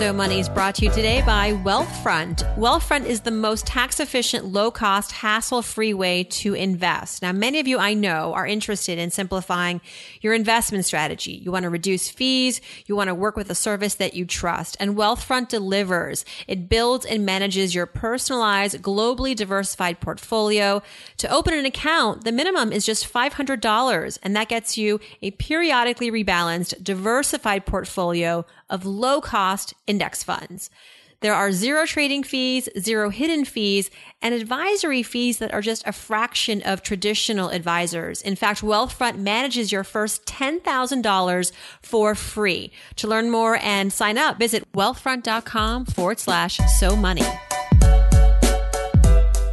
So Money is brought to you today by Wealthfront. Wealthfront is the most tax efficient, low cost, hassle free way to invest. Now, many of you I know are interested in simplifying your investment strategy. You want to reduce fees. You want to work with a service that you trust and Wealthfront delivers. It builds and manages your personalized, globally diversified portfolio. To open an account, the minimum is just $500 and that gets you a periodically rebalanced, diversified portfolio of low cost index funds. There are zero trading fees, zero hidden fees, and advisory fees that are just a fraction of traditional advisors. In fact, Wealthfront manages your first $10,000 for free. To learn more and sign up, visit wealthfront.com forward slash so money.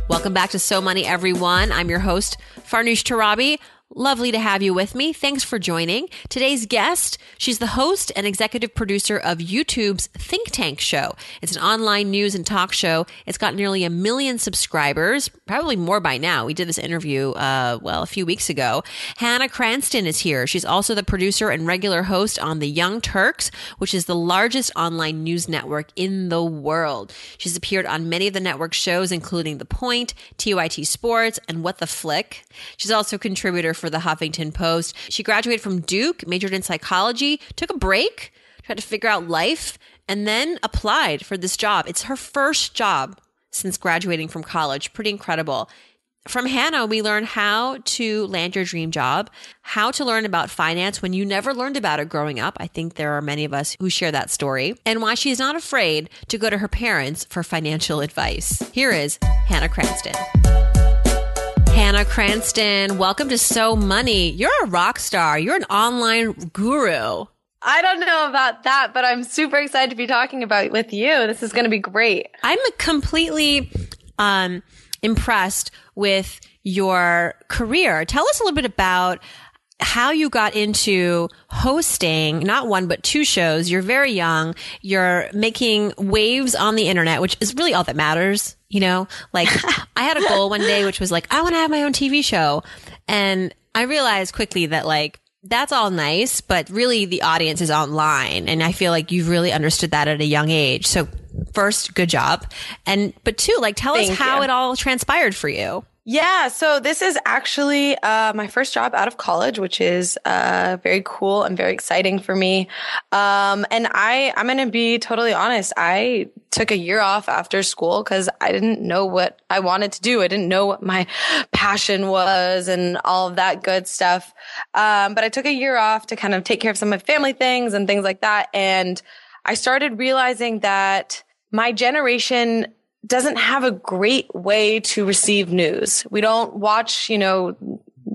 Welcome back to So Money, everyone. I'm your host, Farnoosh Torabi. Lovely to have you with me. Thanks for joining. Today's guest, she's the host and executive producer of YouTube's Think Tank Show. It's an online news and talk show. It's got nearly a million subscribers, probably more by now. We did this interview, uh, well, a few weeks ago. Hannah Cranston is here. She's also the producer and regular host on The Young Turks, which is the largest online news network in the world. She's appeared on many of the network shows, including The Point, TYT Sports, and What the Flick. She's also a contributor for the Huffington Post. She graduated from Duke, majored in psychology, took a break, tried to figure out life, and then applied for this job. It's her first job since graduating from college. Pretty incredible. From Hannah, we learn how to land your dream job, how to learn about finance when you never learned about it growing up. I think there are many of us who share that story, and why she is not afraid to go to her parents for financial advice. Here is Hannah Cranston. Hannah Cranston, welcome to So Money. You're a rock star. You're an online guru. I don't know about that, but I'm super excited to be talking about with you. This is going to be great. I'm completely um, impressed with your career. Tell us a little bit about how you got into hosting not one but two shows. You're very young. You're making waves on the internet, which is really all that matters. You know, like I had a goal one day, which was like, I want to have my own TV show. And I realized quickly that like, that's all nice, but really the audience is online. And I feel like you've really understood that at a young age. So first, good job. And, but two, like tell Thank us how you. it all transpired for you. Yeah, so this is actually uh, my first job out of college, which is uh, very cool and very exciting for me. Um, and I, I'm going to be totally honest. I took a year off after school because I didn't know what I wanted to do. I didn't know what my passion was and all of that good stuff. Um, but I took a year off to kind of take care of some of my family things and things like that. And I started realizing that my generation doesn't have a great way to receive news. We don't watch, you know,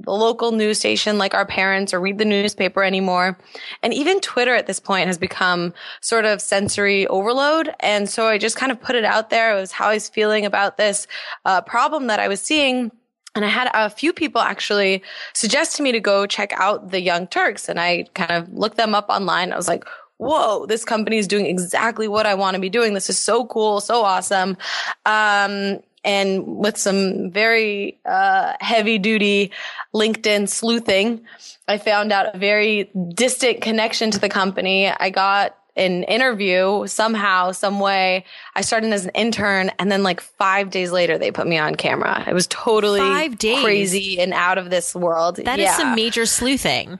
the local news station like our parents or read the newspaper anymore. And even Twitter at this point has become sort of sensory overload. And so I just kind of put it out there. It was how I was feeling about this uh, problem that I was seeing. And I had a few people actually suggest to me to go check out the Young Turks. And I kind of looked them up online. I was like, whoa, this company is doing exactly what I want to be doing. This is so cool, so awesome. Um, and with some very uh, heavy duty LinkedIn sleuthing, I found out a very distant connection to the company. I got an interview somehow, some way. I started as an intern and then like five days later they put me on camera. It was totally five days. crazy and out of this world. That yeah. is some major sleuthing.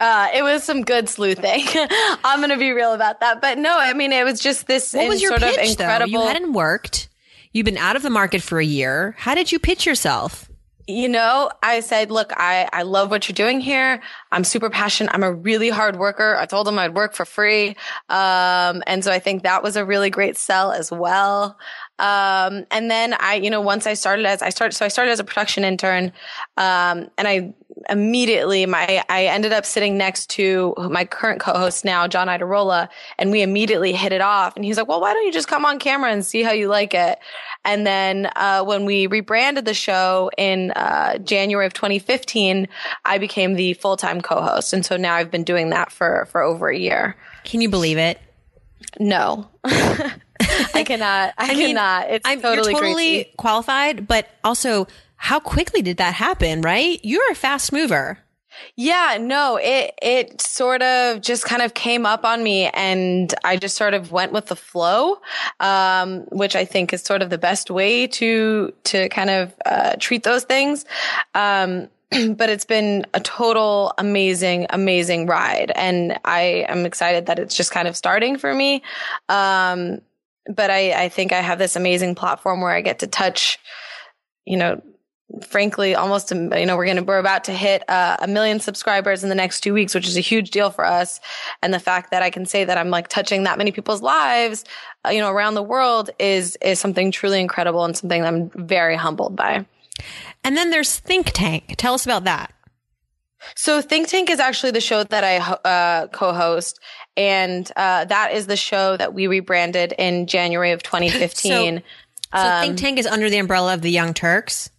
Uh, it was some good sleuthing. I'm going to be real about that. But no, I mean, it was just this what was your sort pitch, of incredible. Though? You hadn't worked. You've been out of the market for a year. How did you pitch yourself? You know, I said, look, I, I love what you're doing here. I'm super passionate. I'm a really hard worker. I told them I'd work for free. Um, and so I think that was a really great sell as well. Um, and then I, you know, once I started as I started, so I started as a production intern, um, and I immediately my I ended up sitting next to my current co-host now, John Iadarola, and we immediately hit it off. And he's like, "Well, why don't you just come on camera and see how you like it?" And then uh, when we rebranded the show in uh, January of 2015, I became the full-time co-host, and so now I've been doing that for for over a year. Can you believe it? No. I cannot. I, I mean, cannot. It's I'm, totally, you're totally qualified, but also how quickly did that happen, right? You're a fast mover. Yeah, no, it it sort of just kind of came up on me and I just sort of went with the flow, um, which I think is sort of the best way to to kind of uh, treat those things. Um, but it's been a total amazing, amazing ride. And I am excited that it's just kind of starting for me. Um, but I, I think I have this amazing platform where I get to touch, you know, frankly, almost, you know, we're going to, we're about to hit uh, a million subscribers in the next two weeks, which is a huge deal for us. And the fact that I can say that I'm like touching that many people's lives, uh, you know, around the world is, is something truly incredible and something I'm very humbled by. And then there's Think Tank. Tell us about that. So Think Tank is actually the show that I uh, co-host, and uh, that is the show that we rebranded in January of 2015. so, so um, Think Tank is under the umbrella of the Young Turks.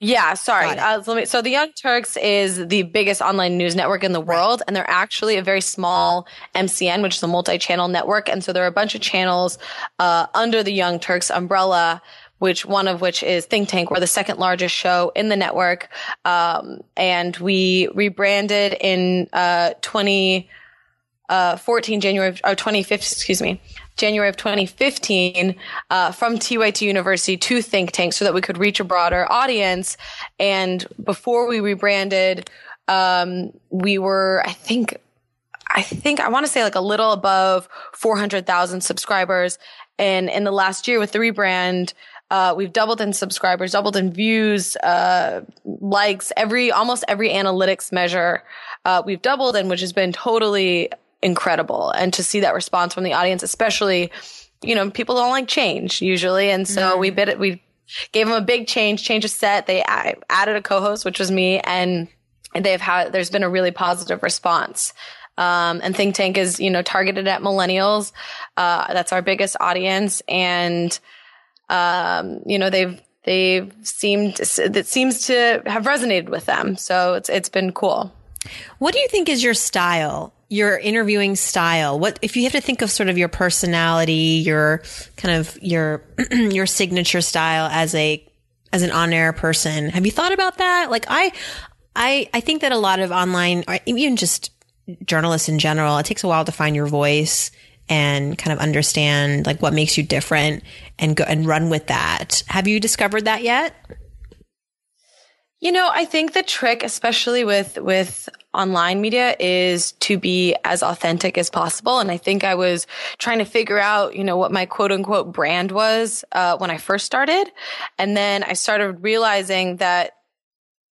Yeah, sorry. Uh, so, me, so the Young Turks is the biggest online news network in the world, and they're actually a very small MCN, which is a multi-channel network. And so there are a bunch of channels uh, under the Young Turks umbrella which one of which is Think Tank. We're the second largest show in the network. Um, and we rebranded in, uh, 20, uh, 14 January, or 25th, excuse me, January of 2015, uh, from TYT University to Think Tank so that we could reach a broader audience. And before we rebranded, um, we were, I think, I think I want to say like a little above 400,000 subscribers. And in the last year with the rebrand, uh, we've doubled in subscribers, doubled in views, uh, likes, every, almost every analytics measure, uh, we've doubled in, which has been totally incredible. And to see that response from the audience, especially, you know, people don't like change usually. And so mm-hmm. we bit it, we gave them a big change, change of set. They added a co-host, which was me, and they've had, there's been a really positive response. Um, and Think Tank is, you know, targeted at millennials. Uh, that's our biggest audience. And, um, you know, they've they've seemed that seems to have resonated with them. So it's it's been cool. What do you think is your style? Your interviewing style. What if you have to think of sort of your personality, your kind of your your signature style as a as an on-air person? Have you thought about that? Like I I I think that a lot of online or even just journalists in general, it takes a while to find your voice and kind of understand like what makes you different and go and run with that. Have you discovered that yet? You know, I think the trick, especially with, with online media is to be as authentic as possible. And I think I was trying to figure out, you know, what my quote unquote brand was, uh, when I first started. And then I started realizing that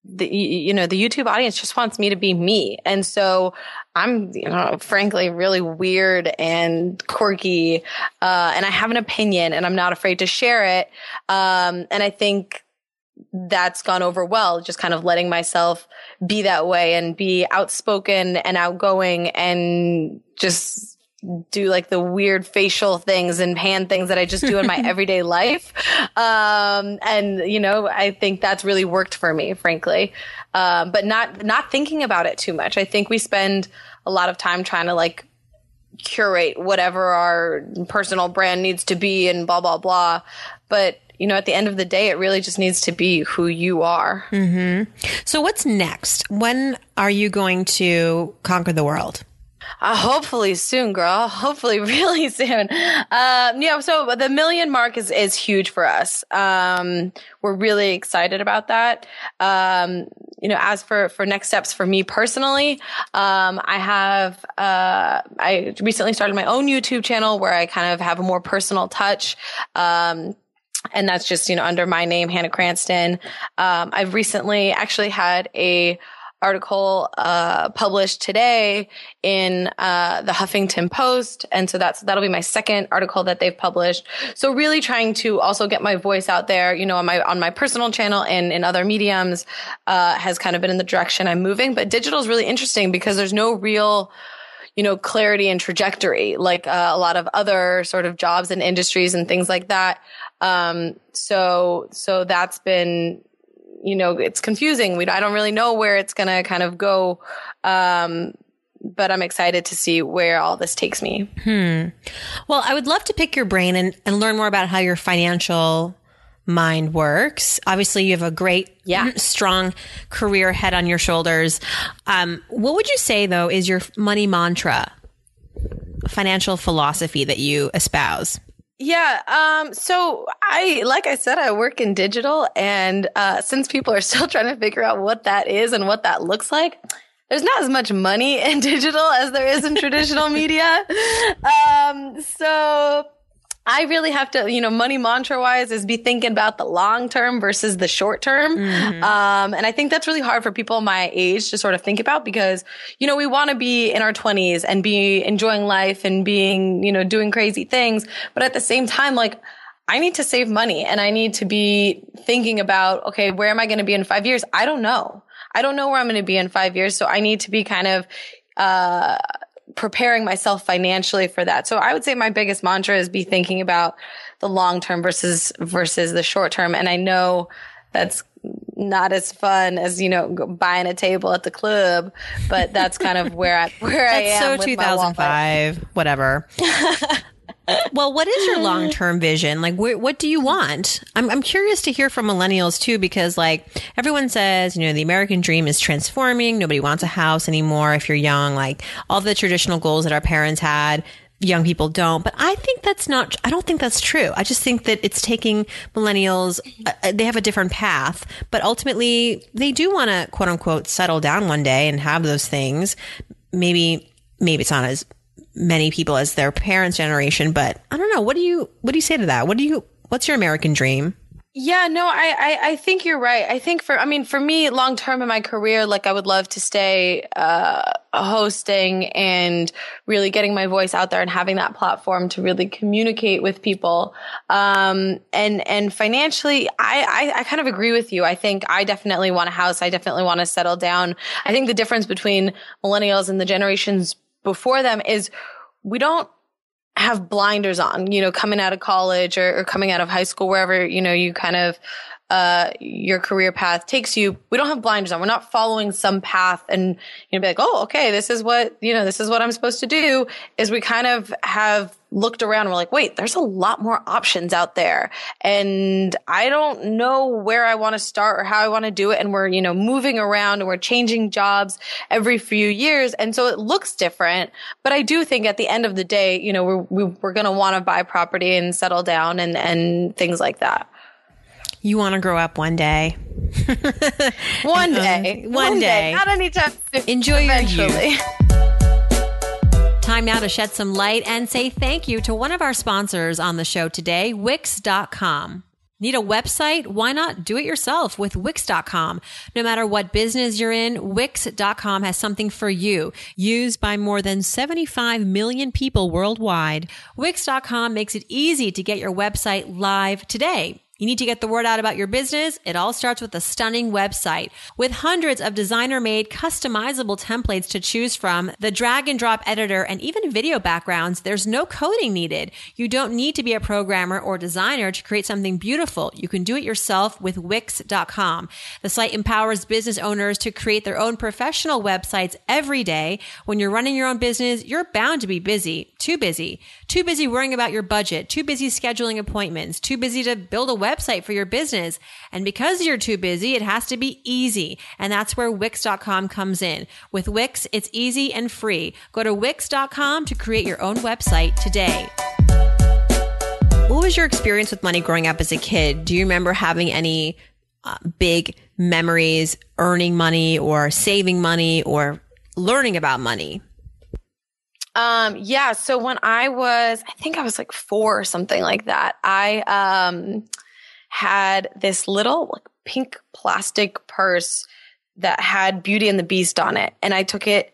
the you know the YouTube audience just wants me to be me, and so I'm you know frankly really weird and quirky, uh, and I have an opinion, and I'm not afraid to share it. Um, and I think that's gone over well, just kind of letting myself be that way and be outspoken and outgoing and just do like the weird facial things and hand things that I just do in my everyday life. Um, and you know, I think that's really worked for me, frankly. Um, but not, not thinking about it too much. I think we spend a lot of time trying to like curate whatever our personal brand needs to be and blah, blah, blah. But you know, at the end of the day, it really just needs to be who you are. Mm-hmm. So, what's next? When are you going to conquer the world? Uh, hopefully soon, girl. Hopefully really soon. Um, yeah. So the million mark is, is huge for us. Um, we're really excited about that. Um, you know, as for, for next steps for me personally, um, I have, uh, I recently started my own YouTube channel where I kind of have a more personal touch. Um, and that's just, you know, under my name, Hannah Cranston. Um, I've recently actually had a, article uh, published today in uh, the Huffington Post, and so that's that'll be my second article that they've published. So really trying to also get my voice out there, you know, on my on my personal channel and in other mediums uh, has kind of been in the direction I'm moving. But digital is really interesting because there's no real you know, clarity and trajectory, like uh, a lot of other sort of jobs and industries and things like that. Um, so, so that's been, you know, it's confusing. We, I don't really know where it's going to kind of go. Um, but I'm excited to see where all this takes me. Hmm. Well, I would love to pick your brain and, and learn more about how your financial mind works. Obviously, you have a great, yeah. strong career head on your shoulders. Um, what would you say, though, is your money mantra, financial philosophy that you espouse? Yeah. Um, so I, like I said, I work in digital and, uh, since people are still trying to figure out what that is and what that looks like, there's not as much money in digital as there is in traditional media. Um, so I really have to, you know, money mantra wise is be thinking about the long term versus the short term. Mm-hmm. Um, and I think that's really hard for people my age to sort of think about because, you know, we want to be in our twenties and be enjoying life and being, you know, doing crazy things. But at the same time, like, I need to save money and I need to be thinking about, okay, where am I going to be in five years? I don't know. I don't know where I'm going to be in five years. So I need to be kind of, uh, preparing myself financially for that. So I would say my biggest mantra is be thinking about the long term versus versus the short term. And I know that's not as fun as you know buying a table at the club, but that's kind of where I where I am. So 2005, whatever. well, what is your long term vision? Like, wh- what do you want? I'm, I'm curious to hear from millennials too, because like everyone says, you know, the American dream is transforming. Nobody wants a house anymore if you're young. Like all the traditional goals that our parents had, young people don't. But I think that's not, I don't think that's true. I just think that it's taking millennials, uh, uh they have a different path, but ultimately they do want to quote unquote settle down one day and have those things. Maybe, maybe it's not as many people as their parents' generation. But I don't know. What do you what do you say to that? What do you what's your American dream? Yeah, no, I, I, I think you're right. I think for, I mean, for me, long term in my career, like I would love to stay, uh, hosting and really getting my voice out there and having that platform to really communicate with people. Um, and, and financially, I, I, I kind of agree with you. I think I definitely want a house. I definitely want to settle down. I think the difference between millennials and the generations before them is we don't have blinders on, you know, coming out of college or, or, coming out of high school, wherever, you know, you kind of uh, your career path takes you. We don't have blinders on. We're not following some path and, you know, be like, oh, okay, this is what, you know, this is what I'm supposed to do. Is we kind of have looked around we're like, wait, there's a lot more options out there. And I don't know where I want to start or how I want to do it. And we're, you know, moving around and we're changing jobs every few years. And so it looks different. But I do think at the end of the day, you know, we're, we, are we are going to want to buy property and settle down and, and things like that. You want to grow up one day. one day. Um, one, one day. day. Not anytime soon. Enjoy eventually. your youth. Time now to shed some light and say thank you to one of our sponsors on the show today, Wix.com. Need a website? Why not do it yourself with Wix.com? No matter what business you're in, Wix.com has something for you. Used by more than 75 million people worldwide, Wix.com makes it easy to get your website live today. You need to get the word out about your business. It all starts with a stunning website. With hundreds of designer made customizable templates to choose from, the drag and drop editor, and even video backgrounds, there's no coding needed. You don't need to be a programmer or designer to create something beautiful. You can do it yourself with Wix.com. The site empowers business owners to create their own professional websites every day. When you're running your own business, you're bound to be busy, too busy, too busy worrying about your budget, too busy scheduling appointments, too busy to build a website for your business. And because you're too busy, it has to be easy. And that's where Wix.com comes in. With Wix, it's easy and free. Go to Wix.com to create your own website today. What was your experience with money growing up as a kid? Do you remember having any uh, big memories earning money or saving money or learning about money? Um, yeah. So when I was, I think I was like four or something like that, I, um, had this little like, pink plastic purse that had Beauty and the Beast on it, and I took it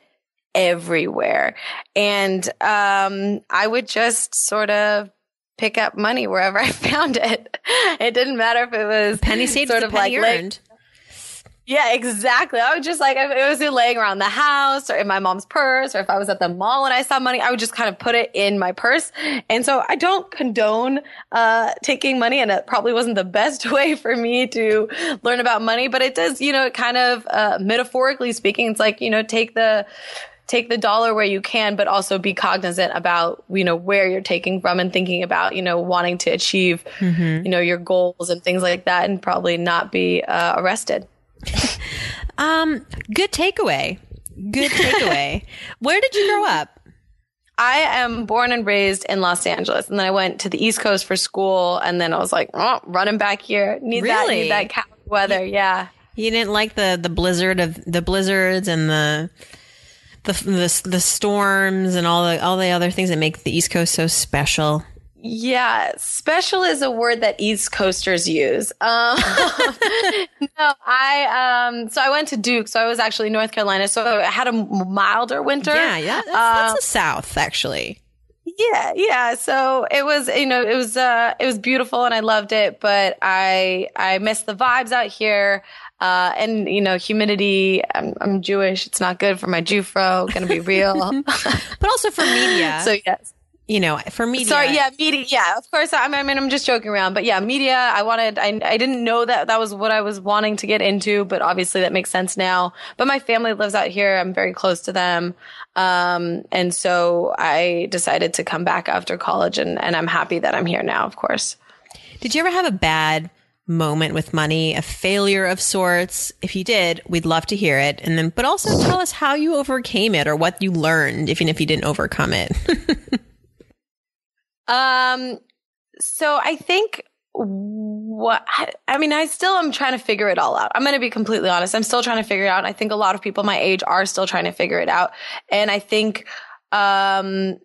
everywhere. And um, I would just sort of pick up money wherever I found it. It didn't matter if it was penny saved, sort of like earned. Yeah, exactly. I was just like, if it was laying around the house or in my mom's purse, or if I was at the mall and I saw money, I would just kind of put it in my purse. And so I don't condone, uh, taking money. And it probably wasn't the best way for me to learn about money, but it does, you know, it kind of, uh, metaphorically speaking, it's like, you know, take the, take the dollar where you can, but also be cognizant about, you know, where you're taking from and thinking about, you know, wanting to achieve, mm-hmm. you know, your goals and things like that and probably not be uh, arrested. Um, good takeaway. Good takeaway. Where did you grow up? I am born and raised in Los Angeles, and then I went to the East Coast for school, and then I was like, oh, running back here. Need really? that, need that weather. Yeah. You didn't like the the blizzard of the blizzards and the the the, the storms and all the all the other things that make the East Coast so special. Yeah, special is a word that East Coasters use. Um, no, I um, so I went to Duke, so I was actually North Carolina, so I had a milder winter. Yeah, yeah, that's, that's uh, the South actually. Yeah, yeah. So it was, you know, it was, uh, it was beautiful and I loved it, but I, I missed the vibes out here. Uh, and you know, humidity. I'm, I'm Jewish. It's not good for my Jufro. Going to be real, but also for media. So yes, you know, for media. Sorry, yeah, media. Yeah, of course. I, I mean, I'm just joking around, but yeah, media. I wanted. I I didn't know that that was what I was wanting to get into, but obviously that makes sense now. But my family lives out here. I'm very close to them, um, and so I decided to come back after college, and and I'm happy that I'm here now. Of course. Did you ever have a bad moment with money, a failure of sorts? If you did, we'd love to hear it. And then, but also tell us how you overcame it or what you learned, even if you didn't overcome it. um, so I think what I mean, I still am trying to figure it all out. I'm going to be completely honest. I'm still trying to figure it out. I think a lot of people my age are still trying to figure it out. And I think, um,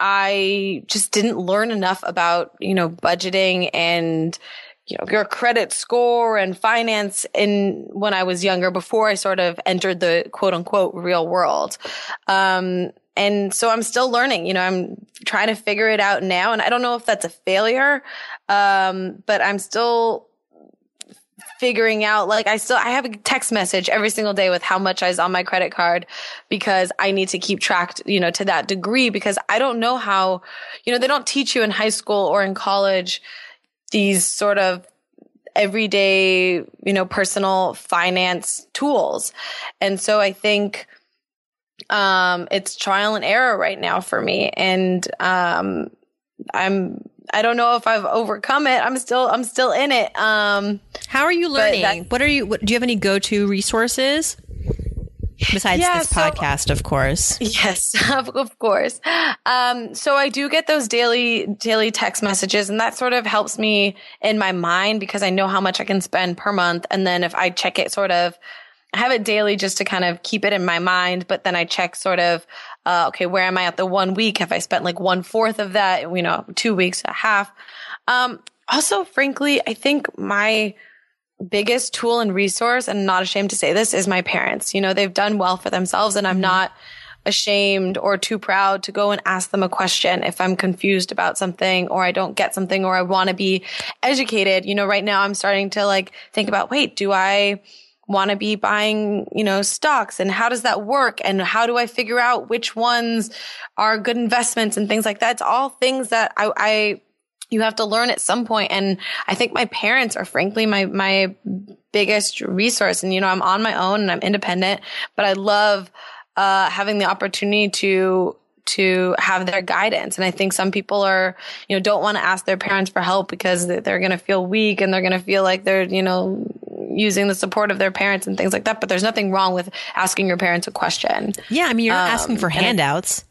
I just didn't learn enough about, you know, budgeting and you know, your credit score and finance in when I was younger before I sort of entered the quote unquote real world. Um, and so I'm still learning, you know, I'm trying to figure it out now. And I don't know if that's a failure. Um, but I'm still figuring out like I still I have a text message every single day with how much is on my credit card because I need to keep track you know to that degree because I don't know how you know they don't teach you in high school or in college these sort of everyday, you know, personal finance tools. And so I think um, it's trial and error right now for me. And um, I'm I don't know if I've overcome it. I'm still I'm still in it. Um, How are you learning? What are you? What, do you have any go to resources? Besides yeah, this so, podcast, of course. Yes, of course. Um, so I do get those daily, daily text messages and that sort of helps me in my mind because I know how much I can spend per month. And then if I check it sort of, I have it daily just to kind of keep it in my mind, but then I check sort of, uh, okay, where am I at the one week? Have I spent like one fourth of that? You know, two weeks, a half. Um, also, frankly, I think my, biggest tool and resource, and not ashamed to say this, is my parents. You know, they've done well for themselves, and I'm mm-hmm. not ashamed or too proud to go and ask them a question if I'm confused about something or I don't get something or I want to be educated. You know, right now I'm starting to like think about, wait, do I want to be buying, you know, stocks and how does that work? And how do I figure out which ones are good investments and things like that? It's all things that I, I you have to learn at some point. And I think my parents are frankly my, my biggest resource. And, you know, I'm on my own and I'm independent, but I love, uh, having the opportunity to, to have their guidance. And I think some people are, you know, don't want to ask their parents for help because they're going to feel weak and they're going to feel like they're, you know, using the support of their parents and things like that. But there's nothing wrong with asking your parents a question. Yeah. I mean, you're um, asking for handouts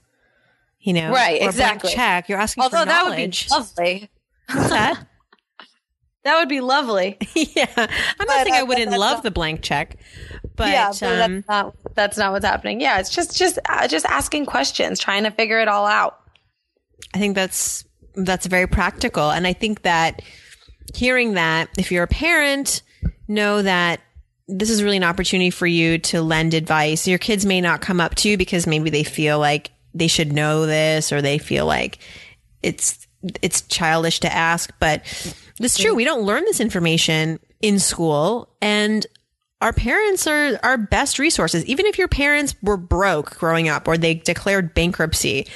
you know, right? exactly. check. You're asking Although for knowledge. that would be lovely. What's that? that would be lovely. yeah, I'm but, not saying uh, I wouldn't love not, the blank check, but, yeah, but um, that's not that's not what's happening. Yeah, it's just just uh, just asking questions, trying to figure it all out. I think that's that's very practical, and I think that hearing that, if you're a parent, know that this is really an opportunity for you to lend advice. Your kids may not come up to you because maybe they feel like they should know this or they feel like it's it's childish to ask, but it's true. We don't learn this information in school and our parents are our best resources. Even if your parents were broke growing up or they declared bankruptcy,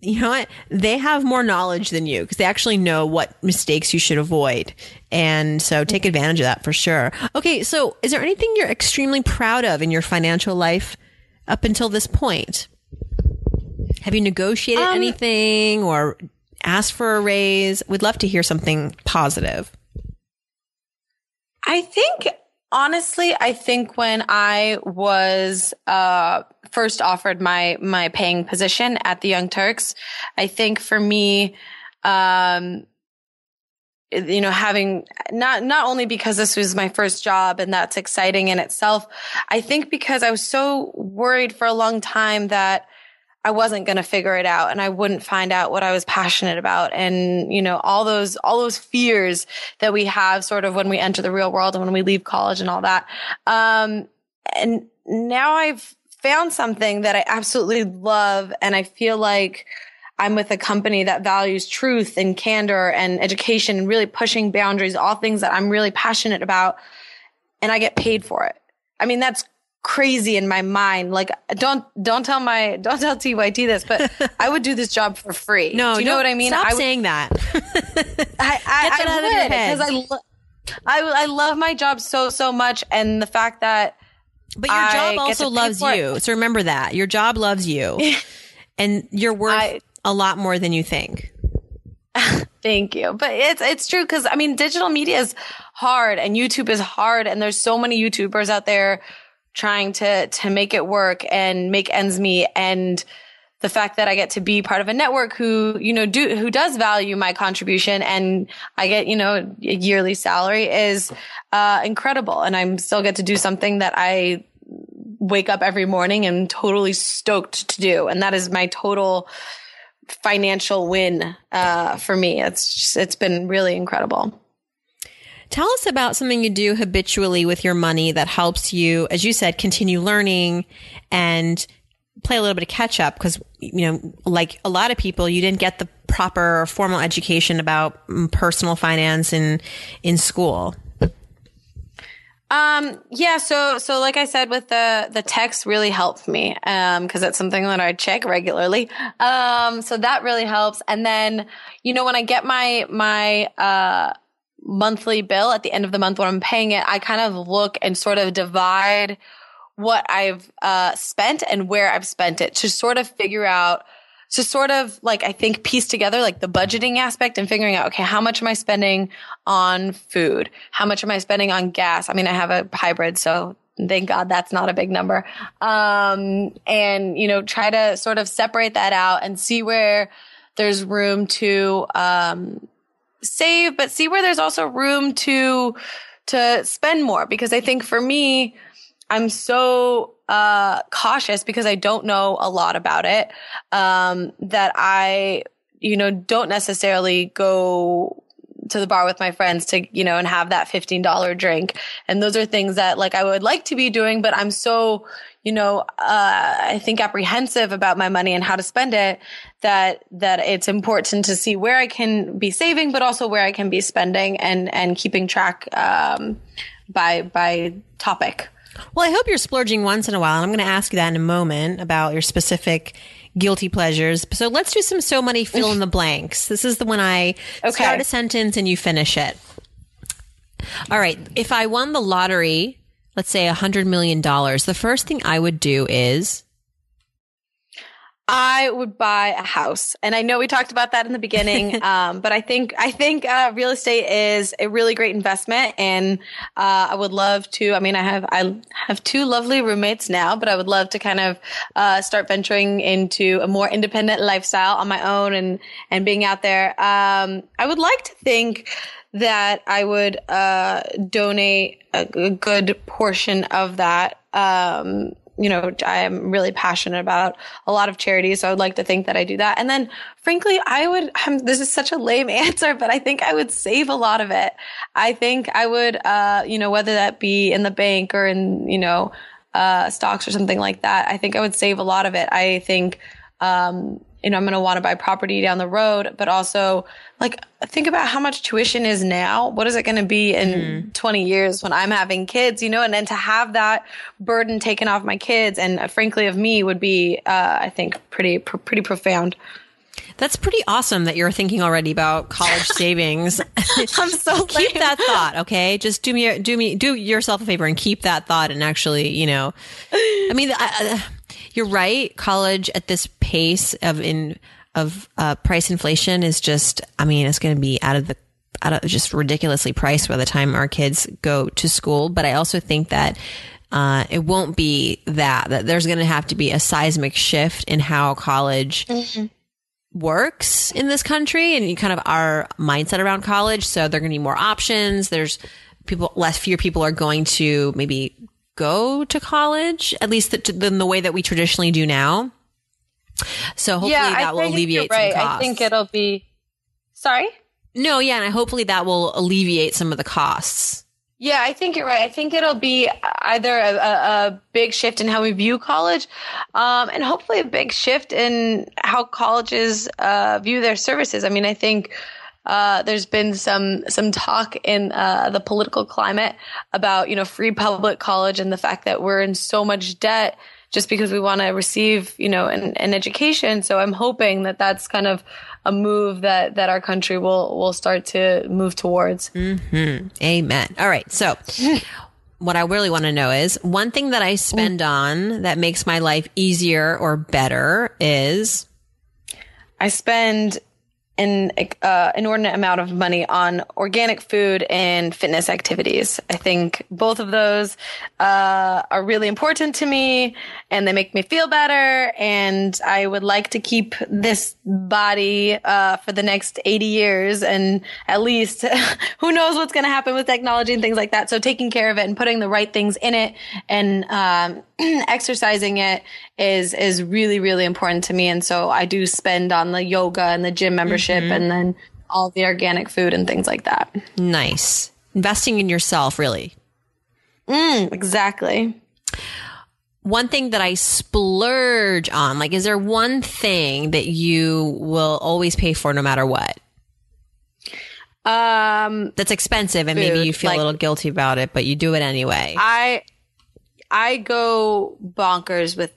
you know what? They have more knowledge than you because they actually know what mistakes you should avoid. And so take advantage of that for sure. Okay. So is there anything you're extremely proud of in your financial life up until this point? Have you negotiated Um, anything or asked for a raise? We'd love to hear something positive. I think honestly, I think when I was uh, first offered my my paying position at the Young Turks, I think for me, um, you know, having not not only because this was my first job and that's exciting in itself, I think because I was so worried for a long time that I wasn't going to figure it out and I wouldn't find out what I was passionate about. And, you know, all those, all those fears that we have sort of when we enter the real world and when we leave college and all that. Um, and now I've found something that I absolutely love. And I feel like I'm with a company that values truth and candor and education and really pushing boundaries, all things that I'm really passionate about. And I get paid for it. I mean, that's crazy in my mind. Like, don't don't tell my don't tell TYT this, but I would do this job for free. No, do you know what I mean? Stop I would, saying that. I, I, Get that I out of your would head. because I, lo- I I love my job so so much, and the fact that But your job get also loves you. So remember that. Your job loves you. and you're worth I- a lot more than you think. Thank you. But it's it's true because I mean digital media is hard and YouTube is hard and there's so many YouTubers out there trying to to make it work and make ends meet and the fact that I get to be part of a network who, you know, do who does value my contribution and I get, you know, a yearly salary is uh incredible and I'm still get to do something that I wake up every morning and totally stoked to do and that is my total financial win uh, for me. It's just, it's been really incredible. Tell us about something you do habitually with your money that helps you, as you said, continue learning and play a little bit of catch up because, you know, like a lot of people, you didn't get the proper formal education about mm, personal finance in, in school. Um, yeah. So, so like I said, with the, the text really helped me. Um, cause it's something that I check regularly. Um, so that really helps. And then, you know, when I get my, my, uh, monthly bill at the end of the month when I'm paying it, I kind of look and sort of divide what I've, uh, spent and where I've spent it to sort of figure out, to sort of like I think piece together like the budgeting aspect and figuring out okay how much am I spending on food? How much am I spending on gas? I mean I have a hybrid so thank God that's not a big number. Um and you know try to sort of separate that out and see where there's room to um save but see where there's also room to to spend more because I think for me I'm so uh, cautious because I don't know a lot about it. Um, that I, you know, don't necessarily go to the bar with my friends to, you know, and have that $15 drink. And those are things that like I would like to be doing, but I'm so, you know, uh, I think apprehensive about my money and how to spend it that, that it's important to see where I can be saving, but also where I can be spending and, and keeping track, um, by, by topic. Well, I hope you're splurging once in a while. And I'm going to ask you that in a moment about your specific guilty pleasures. So let's do some so money fill in the blanks. This is the one I Okay. start a sentence and you finish it. All right. If I won the lottery, let's say a hundred million dollars, the first thing I would do is I would buy a house. And I know we talked about that in the beginning. um, but I think, I think, uh, real estate is a really great investment. And, uh, I would love to, I mean, I have, I have two lovely roommates now, but I would love to kind of, uh, start venturing into a more independent lifestyle on my own and, and being out there. Um, I would like to think, that I would uh, donate a, a good portion of that um, you know, I am really passionate about a lot of charities. So I would like to think that I do that. And then frankly, I would, um, this is such a lame answer, but I think I would save a lot of it. I think I would, uh, you know, whether that be in the bank or in, you know, uh, stocks or something like that, I think I would save a lot of it. I think, um, you know, I'm going to want to buy property down the road, but also like think about how much tuition is now. What is it going to be in mm. 20 years when I'm having kids, you know, and then to have that burden taken off my kids and uh, frankly of me would be, uh, I think pretty, pr- pretty profound. That's pretty awesome that you're thinking already about college savings. I'm so keep that thought, okay? Just do me, do me, do yourself a favor and keep that thought and actually, you know, I mean, I, you're right. College at this pace of in of uh, price inflation is just, I mean, it's going to be out of the out of just ridiculously priced by the time our kids go to school. But I also think that uh, it won't be that that there's going to have to be a seismic shift in how college. Mm-hmm. Works in this country and kind of our mindset around college. So there are going to be more options. There's people, less, fewer people are going to maybe go to college, at least than the way that we traditionally do now. So hopefully yeah, that will alleviate right. some costs. I think it'll be. Sorry. No, yeah, and hopefully that will alleviate some of the costs. Yeah, I think you're right. I think it'll be either a, a, a big shift in how we view college, um, and hopefully a big shift in how colleges uh, view their services. I mean, I think uh, there's been some some talk in uh, the political climate about you know free public college and the fact that we're in so much debt just because we want to receive you know an, an education. So I'm hoping that that's kind of a move that that our country will will start to move towards. Mm-hmm. Amen. All right, so. what I really want to know is one thing that I spend on that makes my life easier or better is I spend an uh, inordinate amount of money on organic food and fitness activities. I think both of those uh, are really important to me, and they make me feel better. And I would like to keep this body uh, for the next eighty years, and at least who knows what's going to happen with technology and things like that. So taking care of it and putting the right things in it and um, exercising it is is really really important to me. And so I do spend on the yoga and the gym membership. Mm-hmm mm-hmm. and then all the organic food and things like that. Nice. Investing in yourself, really. Mm, exactly. One thing that I splurge on, like, is there one thing that you will always pay for no matter what? Um, that's expensive and food, maybe you feel like, a little guilty about it, but you do it anyway. I, I go bonkers with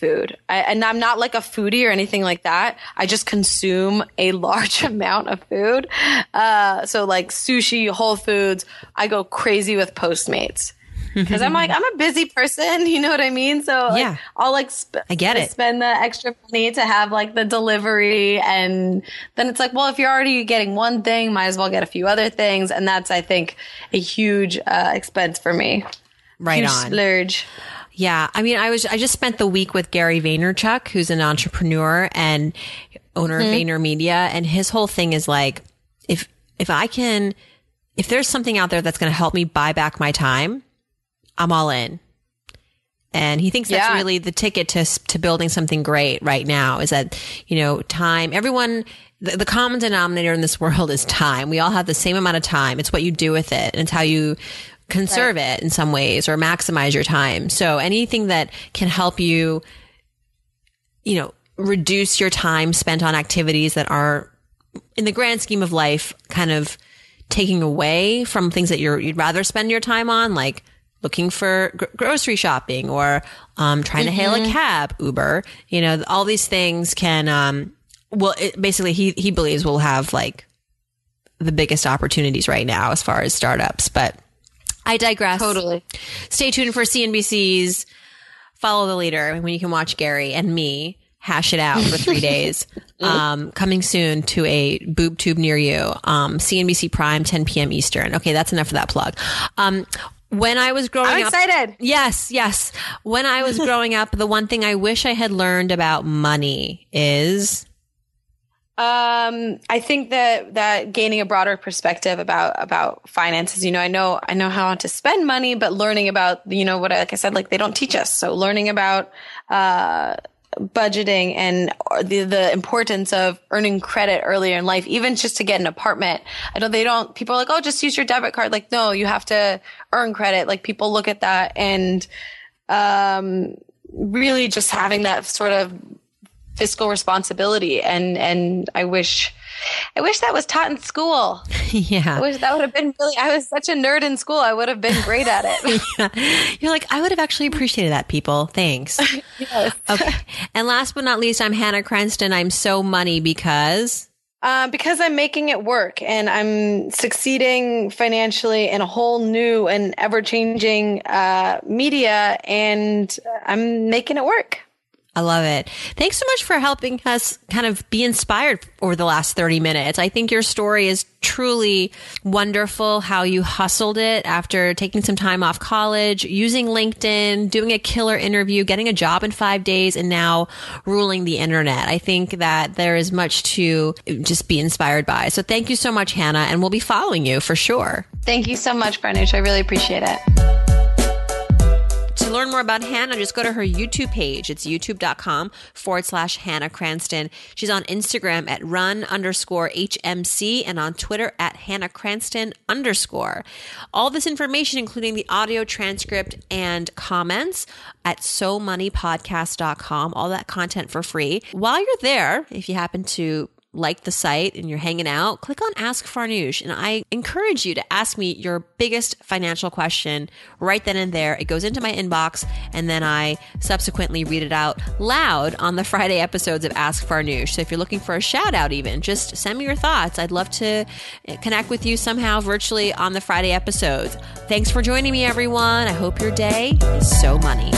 food. I, and I'm not like a foodie or anything like that. I just consume a large amount of food. Uh, so like sushi, Whole Foods, I go crazy with Postmates. Cause I'm like, I'm a busy person. You know what I mean? So like, yeah, I'll like, sp- I get it. Spend the extra money to have like the delivery. And then it's like, well, if you're already getting one thing, might as well get a few other things. And that's, I think, a huge, uh, expense for me. Right huge on. Splurge. Yeah. I mean, I was, I just spent the week with Gary Vaynerchuk, who's an entrepreneur and owner mm-hmm. of VaynerMedia. And his whole thing is like, if, if I can, if there's something out there that's going to help me buy back my time, I'm all in. And he thinks that's yeah. really the ticket to, to building something great right now is that, you know, time, everyone, the, the, common denominator in this world is time. We all have the same amount of time. It's what you do with it. And it's how you conserve right. it in some ways or maximize your time. So anything that can help you, you know, reduce your time spent on activities that are in the grand scheme of life kind of taking away from things that you would rather spend your time on, like looking for gr- grocery shopping or um, trying mm-hmm. to hail a mm-hmm. cab, Uber. You know, all these things can. Um, well, it, basically, he he believes we'll have like the biggest opportunities right now as far as startups, but I digress. Totally. Stay tuned for CNBC's Follow the Leader when you can watch Gary and me hash it out for three days. Um, coming soon to a boob tube near you. Um, CNBC Prime, 10 p.m. Eastern. Okay, that's enough of that plug. Um, when I was growing I'm up, excited. Yes, yes. When I was growing up, the one thing I wish I had learned about money is Um, I think that that gaining a broader perspective about about finances. You know, I know I know how to spend money, but learning about you know what I like I said, like they don't teach us. So learning about uh, budgeting and the the importance of earning credit earlier in life, even just to get an apartment. I know they don't. People are like, oh, just use your debit card. Like, no, you have to earn credit. Like people look at that and um, really just having that sort of fiscal responsibility and and I wish I wish that was taught in school. Yeah. I wish that would have been really I was such a nerd in school. I would have been great at it. yeah. You're like, I would have actually appreciated that, people. Thanks. yes. Okay. And last but not least, I'm Hannah Cranston. I'm so money because uh, because I'm making it work and I'm succeeding financially in a whole new and ever changing uh, media, and I'm making it work. I love it. Thanks so much for helping us kind of be inspired over the last 30 minutes. I think your story is truly wonderful how you hustled it after taking some time off college, using LinkedIn, doing a killer interview, getting a job in five days, and now ruling the internet. I think that there is much to just be inspired by. So thank you so much, Hannah, and we'll be following you for sure. Thank you so much, Farnoosh. I really appreciate it to learn more about Hannah, just go to her YouTube page. It's youtube.com forward slash Hannah Cranston. She's on Instagram at run underscore HMC and on Twitter at Hannah Cranston underscore. All this information, including the audio transcript and comments at somoneypodcast.com. All that content for free. While you're there, if you happen to like the site and you're hanging out, click on Ask Farnoosh. And I encourage you to ask me your biggest financial question right then and there. It goes into my inbox and then I subsequently read it out loud on the Friday episodes of Ask Farnoosh. So if you're looking for a shout out, even just send me your thoughts. I'd love to connect with you somehow virtually on the Friday episodes. Thanks for joining me, everyone. I hope your day is so money.